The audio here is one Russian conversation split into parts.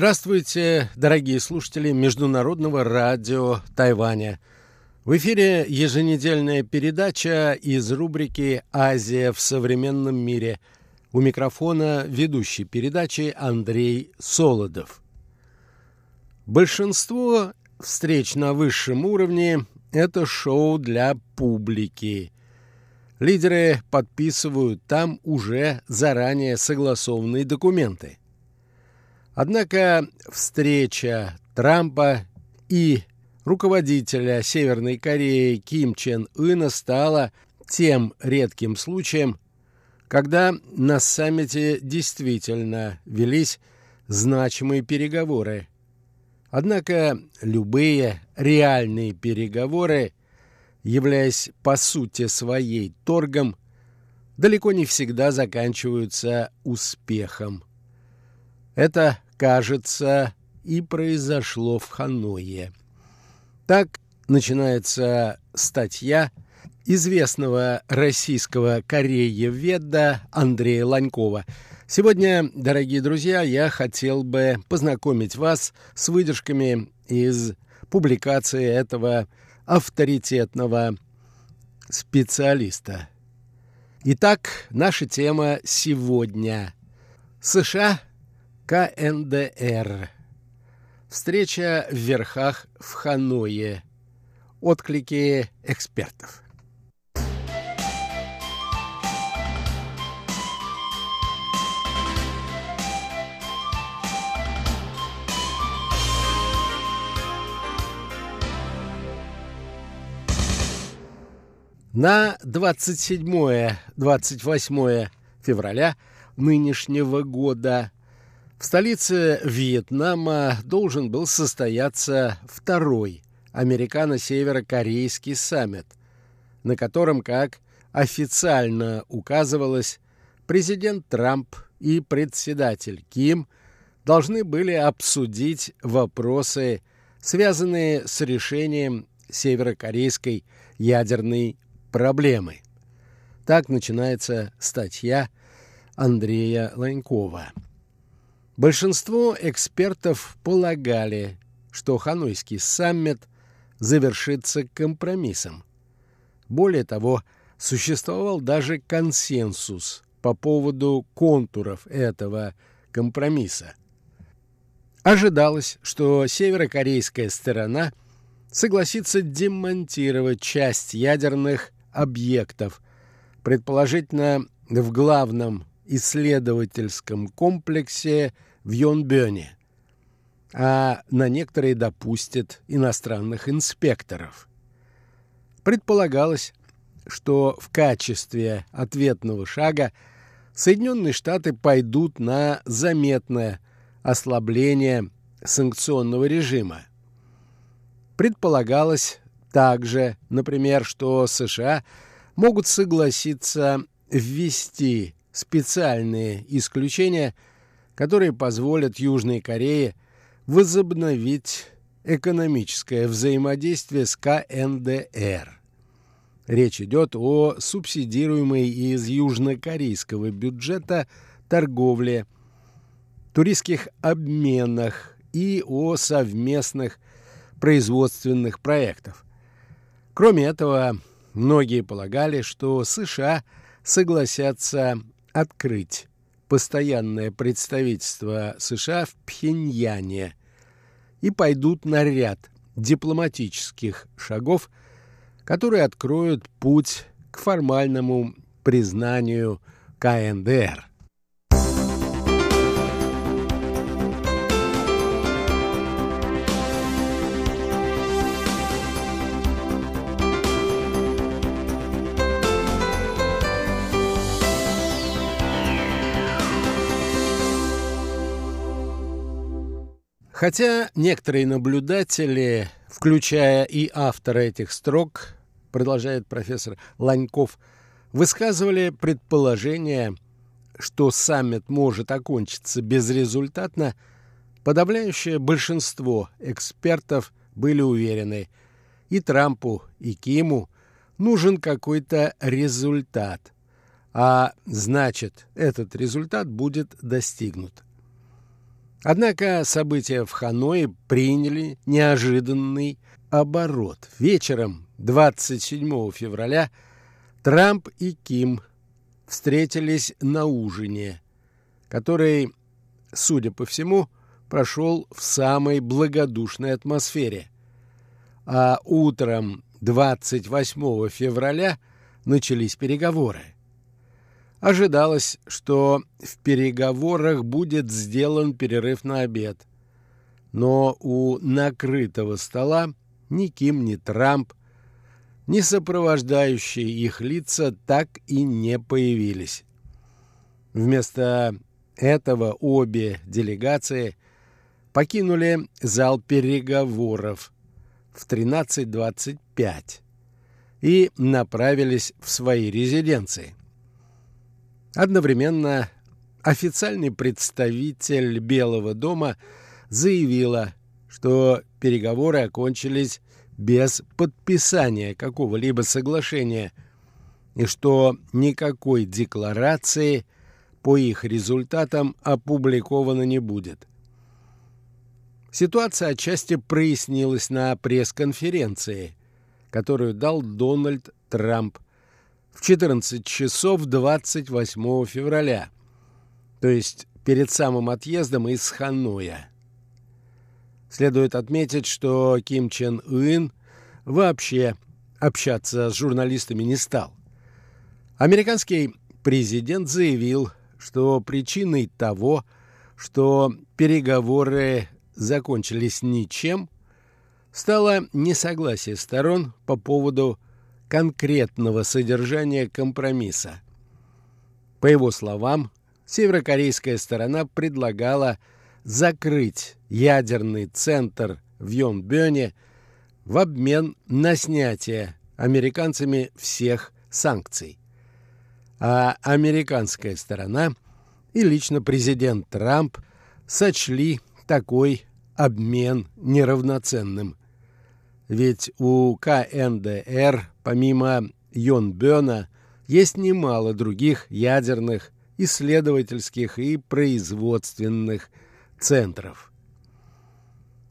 Здравствуйте, дорогие слушатели Международного радио Тайваня. В эфире еженедельная передача из рубрики «Азия в современном мире». У микрофона ведущий передачи Андрей Солодов. Большинство встреч на высшем уровне – это шоу для публики. Лидеры подписывают там уже заранее согласованные документы. Однако встреча Трампа и руководителя Северной Кореи Ким Чен Ына стала тем редким случаем, когда на саммите действительно велись значимые переговоры. Однако любые реальные переговоры, являясь по сути своей торгом, далеко не всегда заканчиваются успехом. Это кажется, и произошло в Ханое. Так начинается статья известного российского корееведа Андрея Ланькова. Сегодня, дорогие друзья, я хотел бы познакомить вас с выдержками из публикации этого авторитетного специалиста. Итак, наша тема сегодня. США КНДР. Встреча в верхах в Ханое. Отклики экспертов. На 27-28 февраля нынешнего года в столице Вьетнама должен был состояться второй американо-северокорейский саммит, на котором, как официально указывалось, президент Трамп и председатель Ким должны были обсудить вопросы, связанные с решением северокорейской ядерной проблемы. Так начинается статья Андрея Ланькова. Большинство экспертов полагали, что Ханойский саммит завершится компромиссом. Более того, существовал даже консенсус по поводу контуров этого компромисса. Ожидалось, что северокорейская сторона согласится демонтировать часть ядерных объектов, предположительно в главном исследовательском комплексе в Йонбёне, а на некоторые допустят иностранных инспекторов. Предполагалось, что в качестве ответного шага Соединенные Штаты пойдут на заметное ослабление санкционного режима. Предполагалось также, например, что США могут согласиться ввести специальные исключения – которые позволят Южной Корее возобновить экономическое взаимодействие с КНДР. Речь идет о субсидируемой из южнокорейского бюджета торговле, туристских обменах и о совместных производственных проектах. Кроме этого, многие полагали, что США согласятся открыть постоянное представительство США в Пхеньяне и пойдут на ряд дипломатических шагов, которые откроют путь к формальному признанию КНДР. Хотя некоторые наблюдатели, включая и автора этих строк, продолжает профессор Ланьков, высказывали предположение, что саммит может окончиться безрезультатно, подавляющее большинство экспертов были уверены, и Трампу, и Киму нужен какой-то результат, а значит, этот результат будет достигнут. Однако события в Ханое приняли неожиданный оборот. Вечером 27 февраля Трамп и Ким встретились на ужине, который, судя по всему, прошел в самой благодушной атмосфере. А утром 28 февраля начались переговоры. Ожидалось, что в переговорах будет сделан перерыв на обед. Но у накрытого стола ни Ким, ни Трамп, ни сопровождающие их лица так и не появились. Вместо этого обе делегации покинули зал переговоров в 13.25 и направились в свои резиденции. Одновременно официальный представитель Белого дома заявила, что переговоры окончились без подписания какого-либо соглашения и что никакой декларации по их результатам опубликовано не будет. Ситуация отчасти прояснилась на пресс-конференции, которую дал Дональд Трамп в 14 часов 28 февраля, то есть перед самым отъездом из Ханоя. Следует отметить, что Ким Чен Ын вообще общаться с журналистами не стал. Американский президент заявил, что причиной того, что переговоры закончились ничем, стало несогласие сторон по поводу конкретного содержания компромисса. По его словам, северокорейская сторона предлагала закрыть ядерный центр в Йонбёне в обмен на снятие американцами всех санкций. А американская сторона и лично президент Трамп сочли такой обмен неравноценным. Ведь у КНДР, помимо Йонбёна, есть немало других ядерных, исследовательских и производственных центров.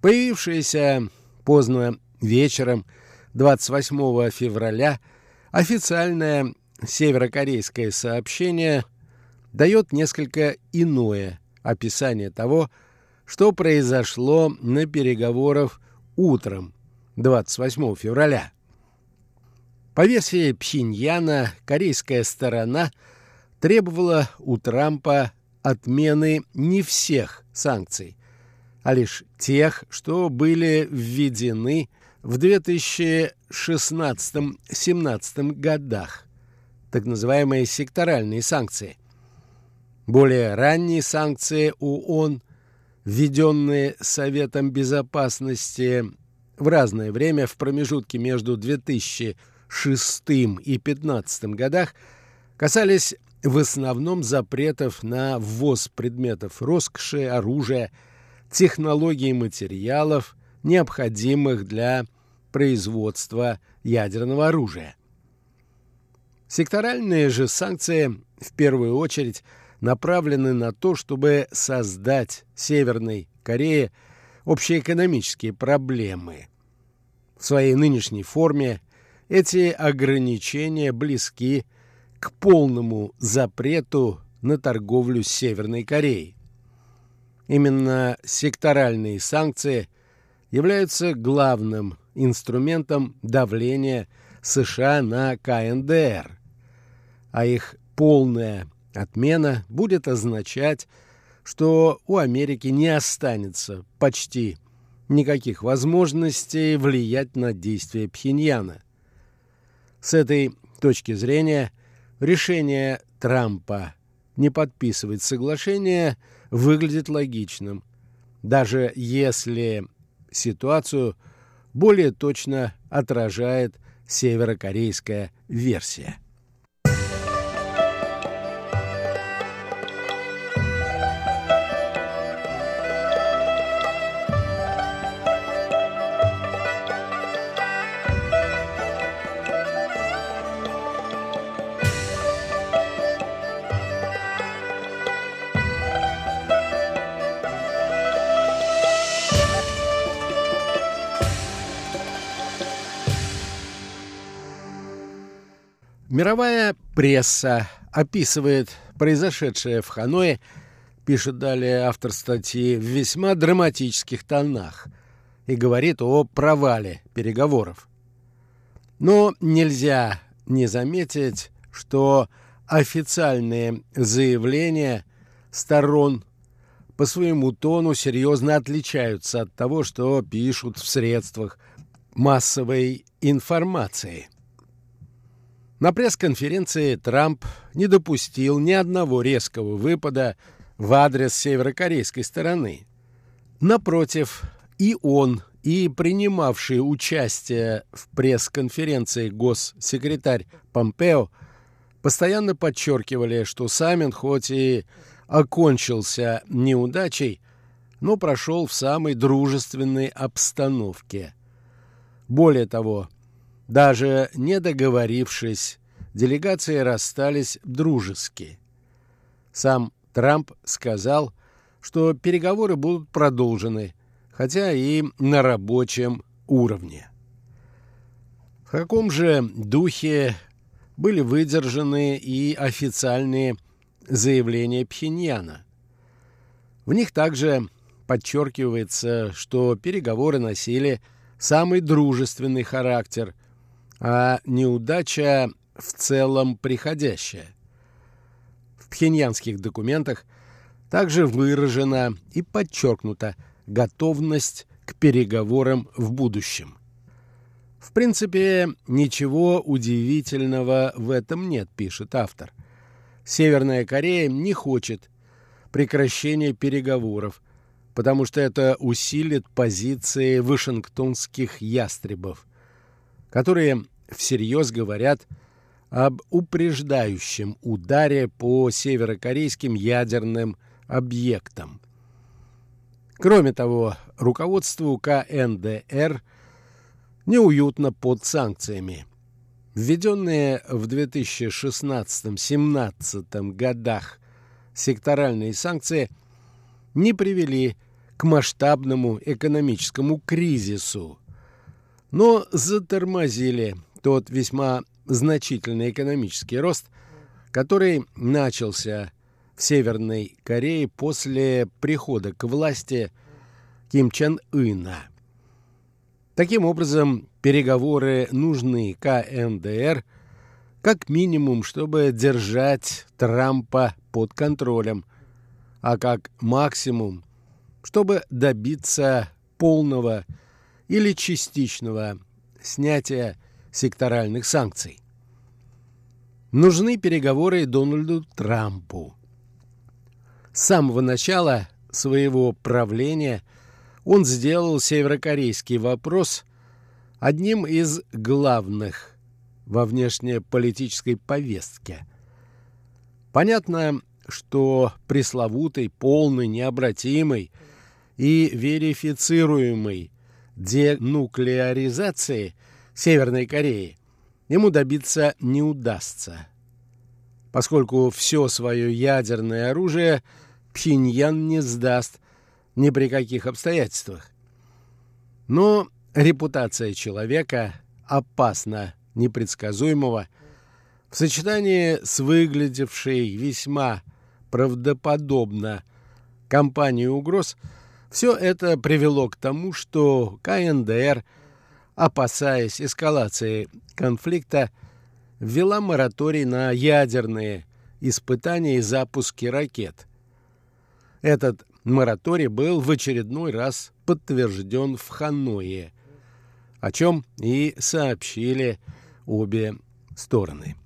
Появившееся поздно вечером 28 февраля официальное северокорейское сообщение дает несколько иное описание того, что произошло на переговорах утром 28 февраля. По версии Пхеньяна, корейская сторона требовала у Трампа отмены не всех санкций, а лишь тех, что были введены в 2016-17 годах, так называемые секторальные санкции. Более ранние санкции ООН, введенные Советом Безопасности в разное время в промежутке между 2006 и 2015 годах, касались в основном запретов на ввоз предметов роскоши, оружия, технологий материалов, необходимых для производства ядерного оружия. Секторальные же санкции в первую очередь направлены на то, чтобы создать Северной Корее общеэкономические проблемы. В своей нынешней форме эти ограничения близки к полному запрету на торговлю с Северной Кореей. Именно секторальные санкции являются главным инструментом давления США на КНДР, а их полная отмена будет означать, что у Америки не останется почти никаких возможностей влиять на действия Пхеньяна. С этой точки зрения – решение Трампа не подписывать соглашение выглядит логичным, даже если ситуацию более точно отражает северокорейская версия. Мировая пресса описывает произошедшее в Ханое, пишет далее автор статьи, в весьма драматических тонах и говорит о провале переговоров. Но нельзя не заметить, что официальные заявления сторон по своему тону серьезно отличаются от того, что пишут в средствах массовой информации. На пресс-конференции Трамп не допустил ни одного резкого выпада в адрес северокорейской стороны. Напротив, и он, и принимавший участие в пресс-конференции госсекретарь Помпео постоянно подчеркивали, что саммит хоть и окончился неудачей, но прошел в самой дружественной обстановке. Более того, даже не договорившись, делегации расстались дружески. Сам Трамп сказал, что переговоры будут продолжены, хотя и на рабочем уровне. В каком же духе были выдержаны и официальные заявления Пхеньяна? В них также подчеркивается, что переговоры носили самый дружественный характер, а неудача в целом приходящая. В пхеньянских документах также выражена и подчеркнута готовность к переговорам в будущем. В принципе, ничего удивительного в этом нет, пишет автор. Северная Корея не хочет прекращения переговоров, потому что это усилит позиции вашингтонских ястребов, которые всерьез говорят об упреждающем ударе по северокорейским ядерным объектам. Кроме того, руководству КНДР неуютно под санкциями. Введенные в 2016-17 годах секторальные санкции не привели к масштабному экономическому кризису, но затормозили тот весьма значительный экономический рост, который начался в Северной Корее после прихода к власти Ким Чен Ына. Таким образом, переговоры нужны КНДР как минимум, чтобы держать Трампа под контролем, а как максимум, чтобы добиться полного или частичного снятия секторальных санкций. Нужны переговоры Дональду Трампу. С самого начала своего правления он сделал северокорейский вопрос одним из главных во внешнеполитической повестке. Понятно, что пресловутый, полный, необратимый и верифицируемый денуклеаризации Северной Кореи ему добиться не удастся, поскольку все свое ядерное оружие Пхеньян не сдаст ни при каких обстоятельствах. Но репутация человека опасно непредсказуемого в сочетании с выглядевшей весьма правдоподобно компанией угроз – все это привело к тому, что КНДР, опасаясь эскалации конфликта, ввела мораторий на ядерные испытания и запуски ракет. Этот мораторий был в очередной раз подтвержден в Ханое, о чем и сообщили обе стороны.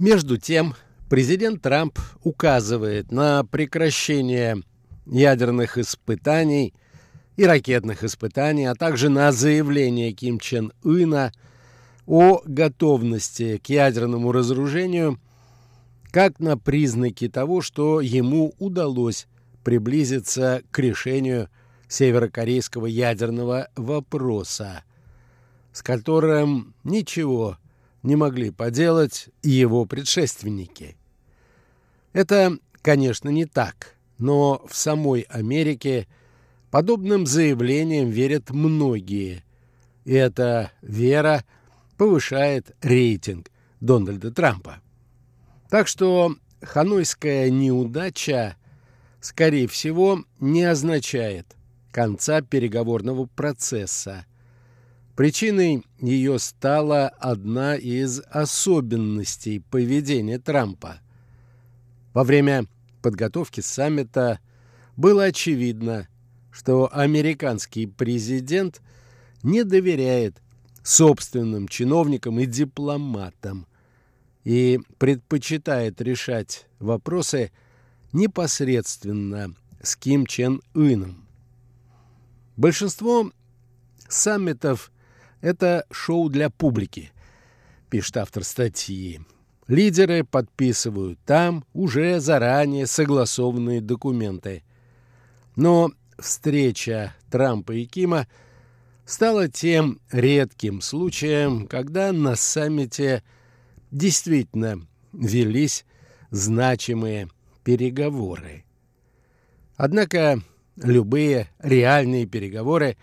Между тем, президент Трамп указывает на прекращение ядерных испытаний и ракетных испытаний, а также на заявление Ким Чен Ына о готовности к ядерному разоружению, как на признаки того, что ему удалось приблизиться к решению северокорейского ядерного вопроса, с которым ничего не могли поделать его предшественники. Это, конечно, не так, но в самой Америке подобным заявлениям верят многие, и эта вера повышает рейтинг Дональда Трампа. Так что ханойская неудача, скорее всего, не означает конца переговорного процесса. Причиной ее стала одна из особенностей поведения Трампа. Во время подготовки саммита было очевидно, что американский президент не доверяет собственным чиновникам и дипломатам и предпочитает решать вопросы непосредственно с Ким Чен Ыном. Большинство саммитов – это шоу для публики, пишет автор статьи. Лидеры подписывают там уже заранее согласованные документы. Но встреча Трампа и Кима стала тем редким случаем, когда на саммите действительно велись значимые переговоры. Однако любые реальные переговоры,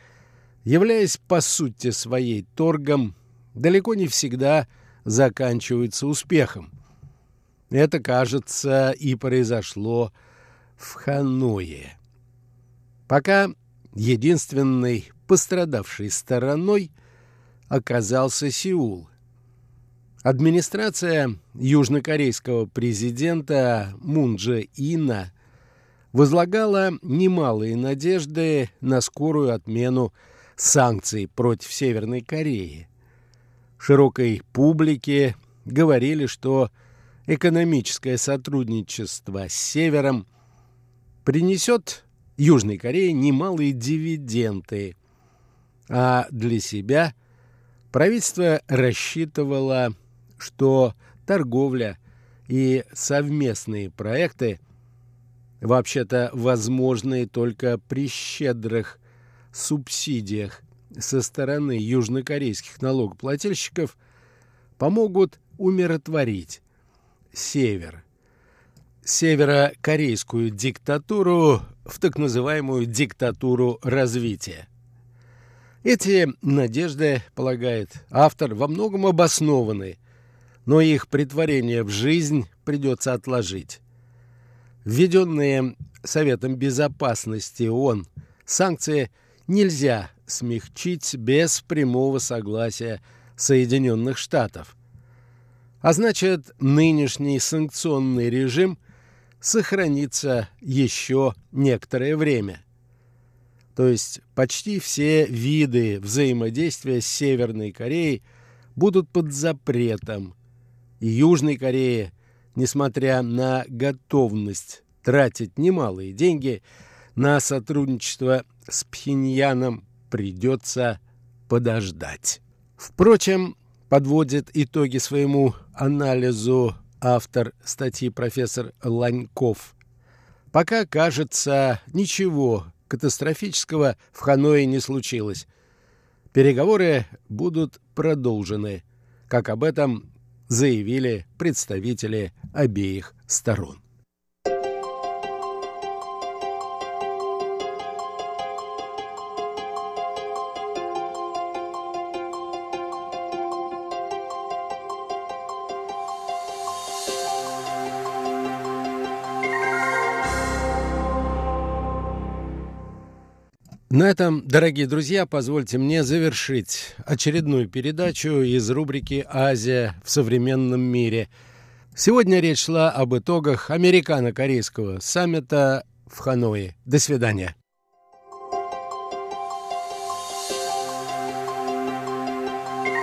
являясь по сути своей торгом, далеко не всегда заканчиваются успехом. Это, кажется, и произошло в Ханое. Пока единственной пострадавшей стороной оказался Сеул. Администрация южнокорейского президента Мун Дже Ина возлагала немалые надежды на скорую отмену санкций против Северной Кореи. Широкой публике говорили, что экономическое сотрудничество с Севером принесет Южной Корее немалые дивиденды, а для себя правительство рассчитывало, что торговля и совместные проекты вообще-то возможные только при щедрых субсидиях со стороны южнокорейских налогоплательщиков, помогут умиротворить Север. Северокорейскую диктатуру в так называемую диктатуру развития. Эти надежды, полагает автор, во многом обоснованы, но их притворение в жизнь придется отложить. Введенные Советом Безопасности ООН санкции нельзя смягчить без прямого согласия Соединенных Штатов. А значит, нынешний санкционный режим сохранится еще некоторое время. То есть почти все виды взаимодействия с Северной Кореей будут под запретом, и Южной Корее несмотря на готовность тратить немалые деньги на сотрудничество с Пхеньяном, придется подождать. Впрочем, подводит итоги своему анализу автор статьи профессор Ланьков. Пока, кажется, ничего катастрофического в Ханое не случилось. Переговоры будут продолжены, как об этом заявили представители обеих сторон. На этом, дорогие друзья, позвольте мне завершить очередную передачу из рубрики «Азия в современном мире». Сегодня речь шла об итогах американо-корейского саммита в Ханое. До свидания.